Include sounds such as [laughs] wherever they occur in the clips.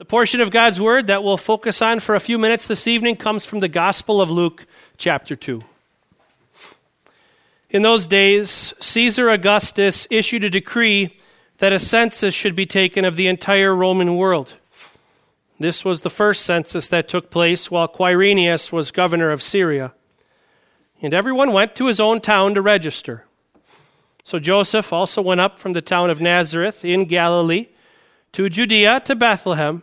The portion of God's Word that we'll focus on for a few minutes this evening comes from the Gospel of Luke, chapter 2. In those days, Caesar Augustus issued a decree that a census should be taken of the entire Roman world. This was the first census that took place while Quirinius was governor of Syria. And everyone went to his own town to register. So Joseph also went up from the town of Nazareth in Galilee to Judea to Bethlehem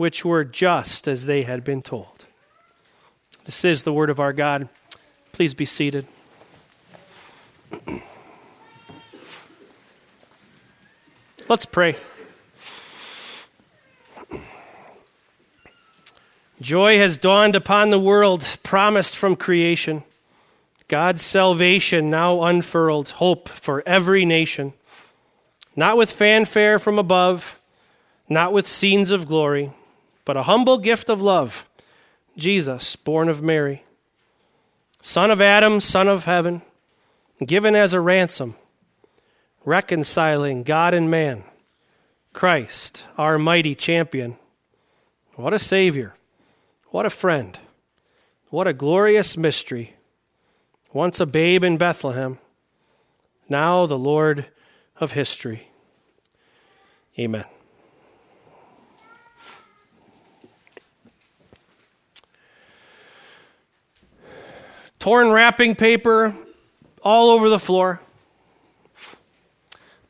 which were just as they had been told. This is the word of our God. Please be seated. Let's pray. Joy has dawned upon the world, promised from creation. God's salvation now unfurled, hope for every nation. Not with fanfare from above, not with scenes of glory but a humble gift of love Jesus, born of Mary, son of Adam, son of heaven, given as a ransom, reconciling God and man, Christ, our mighty champion. What a Savior! What a friend! What a glorious mystery! Once a babe in Bethlehem, now the Lord of history. Amen. Torn wrapping paper all over the floor,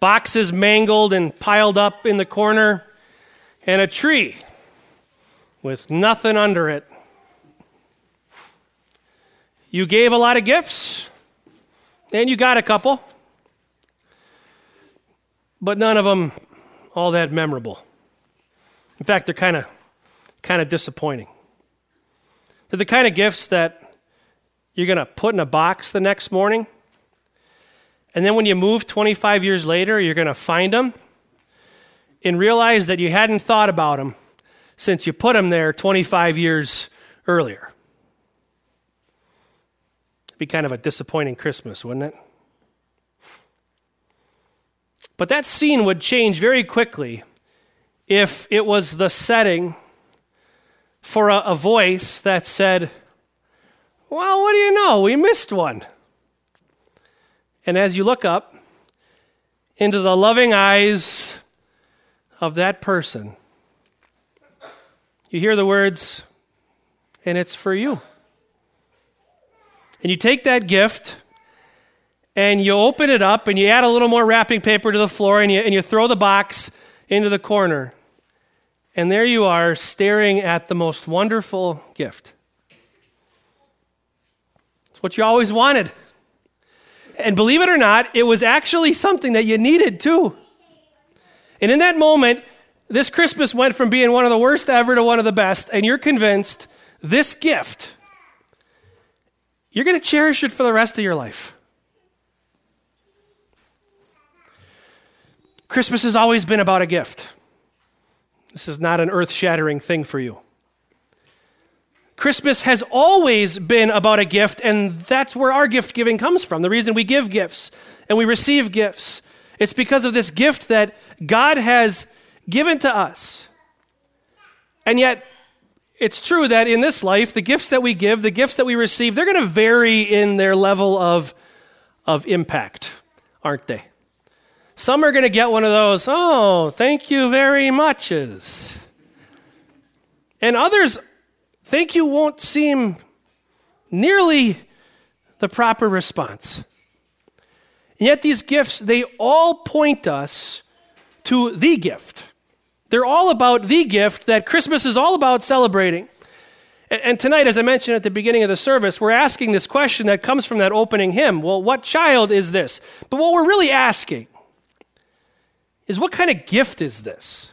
boxes mangled and piled up in the corner, and a tree with nothing under it. You gave a lot of gifts, and you got a couple, but none of them all that memorable. In fact, they're kind of kind of disappointing. They're the kind of gifts that you're going to put in a box the next morning. And then when you move 25 years later, you're going to find them and realize that you hadn't thought about them since you put them there 25 years earlier. It'd be kind of a disappointing Christmas, wouldn't it? But that scene would change very quickly if it was the setting for a, a voice that said, well, what do you know? We missed one. And as you look up into the loving eyes of that person, you hear the words, and it's for you. And you take that gift and you open it up and you add a little more wrapping paper to the floor and you, and you throw the box into the corner. And there you are staring at the most wonderful gift. It's what you always wanted. And believe it or not, it was actually something that you needed too. And in that moment, this Christmas went from being one of the worst ever to one of the best, and you're convinced this gift, you're going to cherish it for the rest of your life. Christmas has always been about a gift. This is not an earth shattering thing for you. Christmas has always been about a gift, and that's where our gift giving comes from. The reason we give gifts and we receive gifts, it's because of this gift that God has given to us. And yet, it's true that in this life, the gifts that we give, the gifts that we receive, they're going to vary in their level of, of impact, aren't they? Some are going to get one of those, oh, thank you very muches. And others, thank you won't seem nearly the proper response. And yet, these gifts, they all point us to the gift. They're all about the gift that Christmas is all about celebrating. And tonight, as I mentioned at the beginning of the service, we're asking this question that comes from that opening hymn. Well, what child is this? But what we're really asking is what kind of gift is this?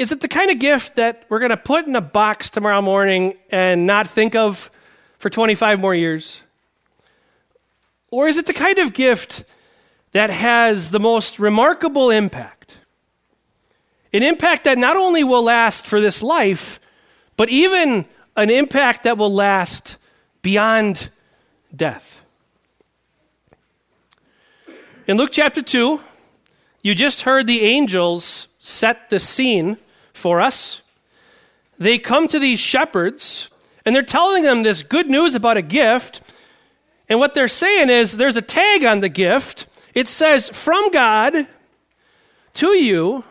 Is it the kind of gift that we're going to put in a box tomorrow morning and not think of for 25 more years? Or is it the kind of gift that has the most remarkable impact? An impact that not only will last for this life, but even an impact that will last beyond death. In Luke chapter 2, you just heard the angels set the scene for us. They come to these shepherds and they're telling them this good news about a gift. And what they're saying is there's a tag on the gift. It says, from God to you.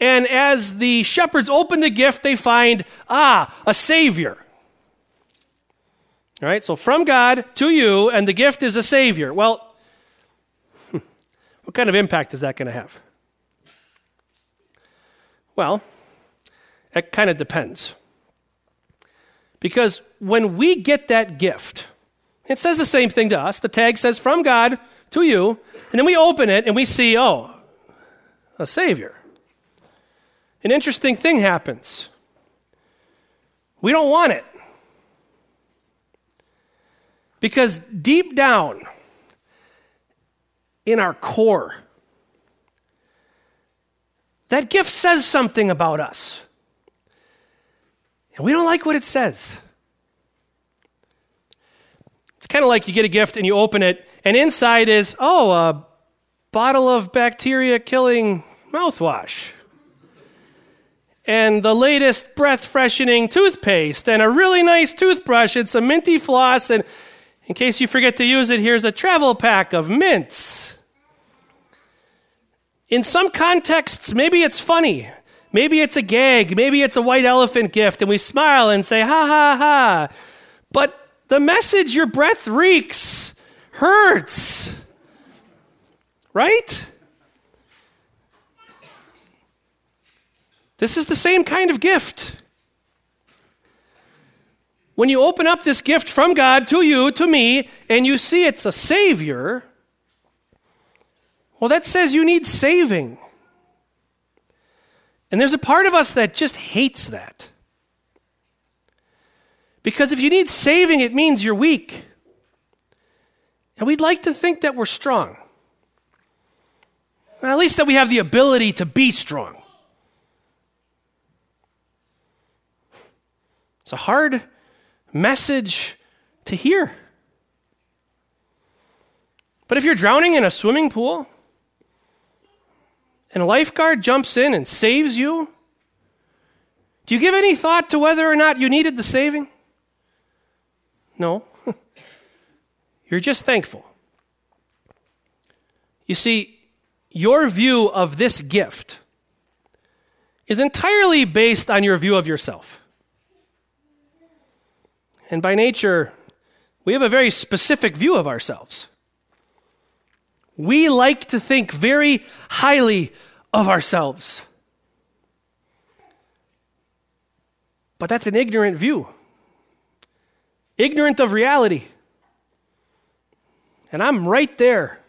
And as the shepherds open the gift, they find, ah, a Savior. All right, so from God to you, and the gift is a Savior. Well, [laughs] what kind of impact is that going to have? Well, it kind of depends. Because when we get that gift, it says the same thing to us. The tag says from God to you, and then we open it and we see, oh, a Savior. An interesting thing happens. We don't want it. Because deep down, in our core. That gift says something about us. And we don't like what it says. It's kind of like you get a gift and you open it, and inside is, oh, a bottle of bacteria killing mouthwash. And the latest breath freshening toothpaste, and a really nice toothbrush, and some minty floss, and in case you forget to use it, here's a travel pack of mints. In some contexts, maybe it's funny. Maybe it's a gag. Maybe it's a white elephant gift, and we smile and say, ha ha ha. But the message, your breath reeks, hurts. Right? This is the same kind of gift. When you open up this gift from God to you, to me, and you see it's a Savior, well, that says you need saving. And there's a part of us that just hates that. Because if you need saving, it means you're weak. And we'd like to think that we're strong. At least that we have the ability to be strong. It's a hard message to hear. But if you're drowning in a swimming pool, and a lifeguard jumps in and saves you, do you give any thought to whether or not you needed the saving? No. [laughs] You're just thankful. You see, your view of this gift is entirely based on your view of yourself. And by nature, we have a very specific view of ourselves. We like to think very highly of ourselves. But that's an ignorant view, ignorant of reality. And I'm right there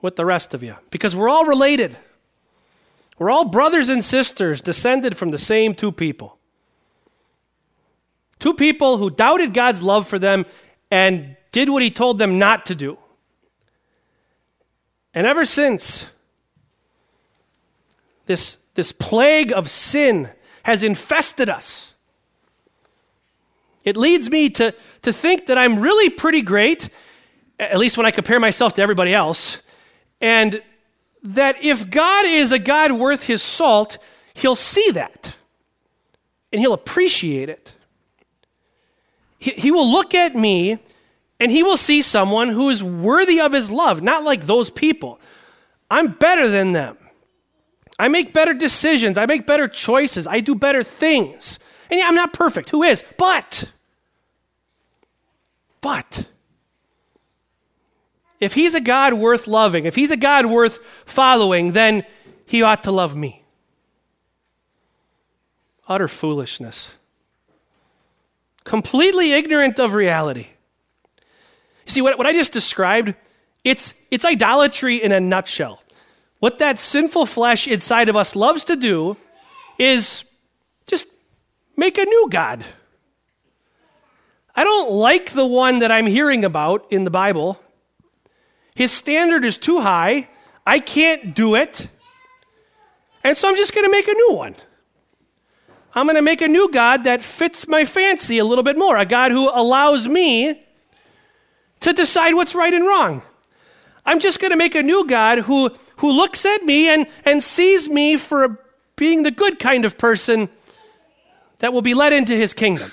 with the rest of you because we're all related. We're all brothers and sisters descended from the same two people. Two people who doubted God's love for them and did what he told them not to do. And ever since, this, this plague of sin has infested us. It leads me to, to think that I'm really pretty great, at least when I compare myself to everybody else, and that if God is a God worth his salt, he'll see that and he'll appreciate it. He, he will look at me and he will see someone who is worthy of his love, not like those people. I'm better than them. I make better decisions. I make better choices. I do better things. And yeah, I'm not perfect. Who is? But, but, if he's a God worth loving, if he's a God worth following, then he ought to love me. Utter foolishness completely ignorant of reality. You see, what, what I just described, it's, it's idolatry in a nutshell. What that sinful flesh inside of us loves to do is just make a new God. I don't like the one that I'm hearing about in the Bible. His standard is too high. I can't do it. And so I'm just going to make a new one. I'm going to make a new God that fits my fancy a little bit more, a God who allows me to decide what's right and wrong. I'm just going to make a new God who, who looks at me and, and sees me for being the good kind of person that will be led into his kingdom.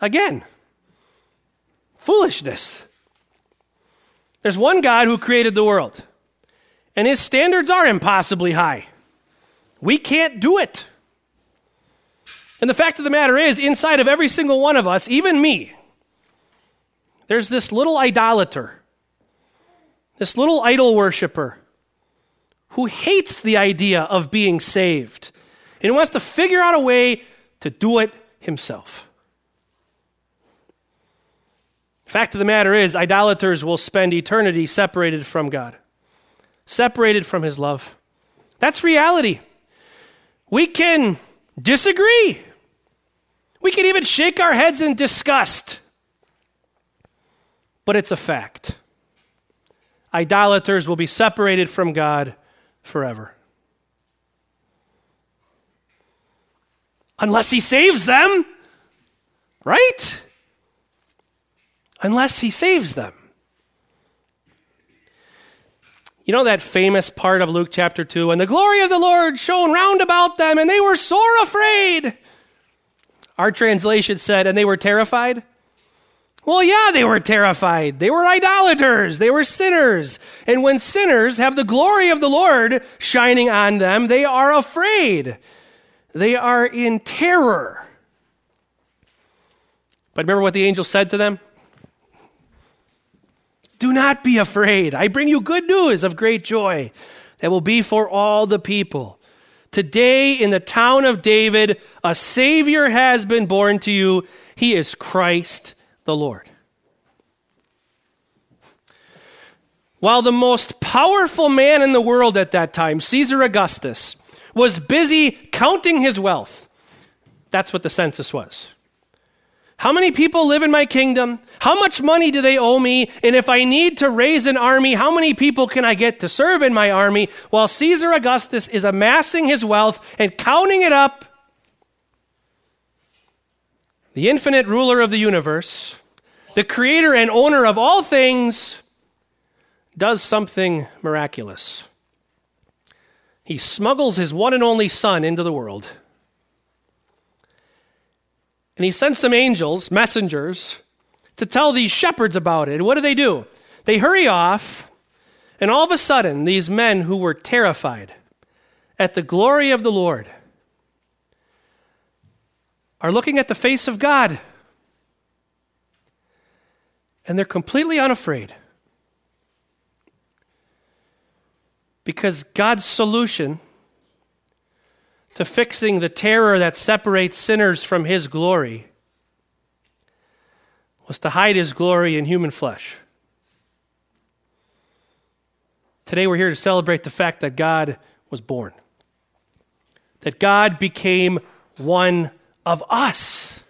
Again, foolishness. There's one God who created the world, and his standards are impossibly high. We can't do it. And the fact of the matter is, inside of every single one of us, even me, there's this little idolater, this little idol worshiper who hates the idea of being saved and wants to figure out a way to do it himself. Fact of the matter is, idolaters will spend eternity separated from God, separated from His love. That's reality. We can disagree. We can even shake our heads in disgust. But it's a fact. Idolaters will be separated from God forever. Unless He saves them, right? Unless He saves them. You know that famous part of Luke chapter 2? And the glory of the Lord shone round about them, and they were sore afraid. Our translation said, and they were terrified. Well, yeah, they were terrified. They were idolaters. They were sinners. And when sinners have the glory of the Lord shining on them, they are afraid. They are in terror. But remember what the angel said to them? Do not be afraid. I bring you good news of great joy that will be for all the people. Today, in the town of David, a Savior has been born to you. He is Christ the Lord. While the most powerful man in the world at that time, Caesar Augustus, was busy counting his wealth, that's what the census was. How many people live in my kingdom? How much money do they owe me? And if I need to raise an army, how many people can I get to serve in my army? While Caesar Augustus is amassing his wealth and counting it up, the infinite ruler of the universe, the creator and owner of all things, does something miraculous. He smuggles his one and only son into the world. And he sends some angels, messengers, to tell these shepherds about it. what do they do? They hurry off, and all of a sudden, these men who were terrified at the glory of the Lord are looking at the face of God. And they're completely unafraid. Because God's solution to fixing the terror that separates sinners from his glory was to hide his glory in human flesh. Today we're here to celebrate the fact that God was born, that God became one of us,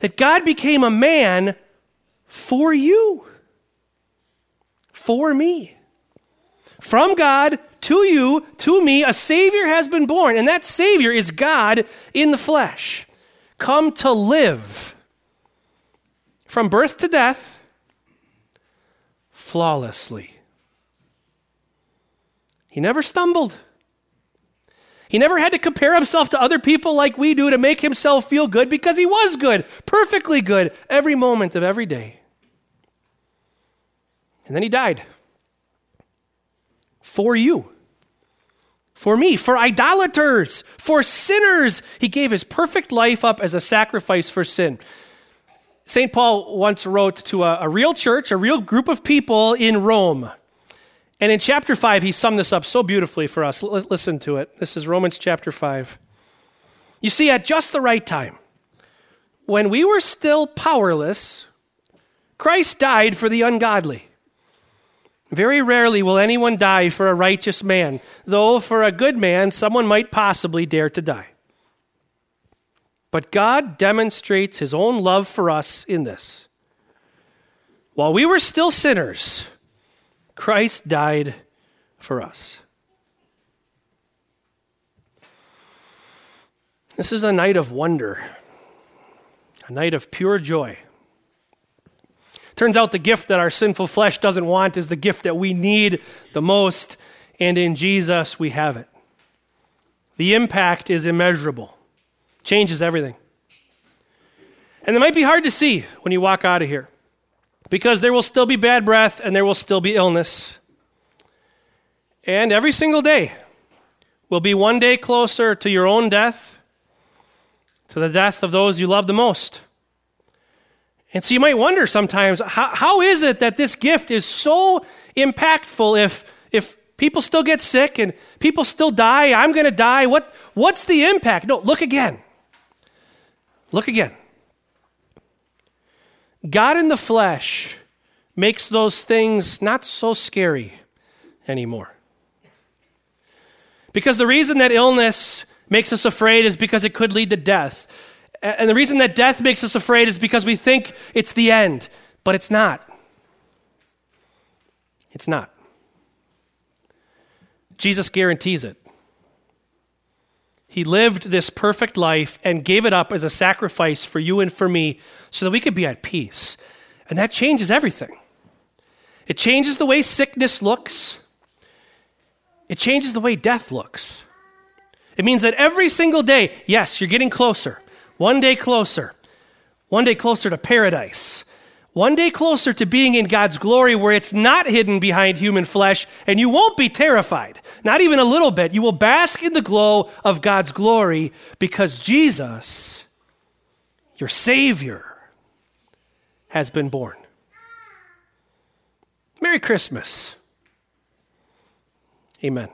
that God became a man for you, for me. From God to you, to me, a Savior has been born, and that Savior is God in the flesh, come to live from birth to death flawlessly. He never stumbled. He never had to compare himself to other people like we do to make himself feel good because he was good, perfectly good, every moment of every day. And then he died for you, for me, for idolaters, for sinners. He gave his perfect life up as a sacrifice for sin. St. Paul once wrote to a, a, real church, a real group of people in Rome. And in chapter 5, he summed this up so beautifully for us. L- listen to it. This is Romans chapter 5. You see, at just the right time, when we were still powerless, Christ died for the ungodly. Very rarely will anyone die for a righteous man, though for a good man, someone might possibly dare to die. But God demonstrates his own love for us in this. While we were still sinners, Christ died for us. This is a night of wonder, a night of pure joy. Turns out the gift that our sinful flesh doesn't want is the gift that we need the most, and in Jesus we have it. The impact is immeasurable, changes everything. And it might be hard to see when you walk out of here because there will still be bad breath and there will still be illness. And every single day will be one day closer to your own death, to the death of those you love the most. And so you might wonder sometimes how, how is it that this gift is so impactful if, if people still get sick and people still die? I'm going to die. What, what's the impact? No, look again. Look again. God in the flesh makes those things not so scary anymore. Because the reason that illness makes us afraid is because it could lead to death. And the reason that death makes us afraid is because we think it's the end, but it's not. It's not. Jesus guarantees it. He lived this perfect life and gave it up as a sacrifice for you and for me so that we could be at peace. And that changes everything. It changes the way sickness looks, it changes the way death looks. It means that every single day, yes, you're getting closer. One day closer. One day closer to paradise. One day closer to being in God's glory where it's not hidden behind human flesh and you won't be terrified. Not even a little bit. You will bask in the glow of God's glory because Jesus, your Savior, has been born. Merry Christmas. Amen.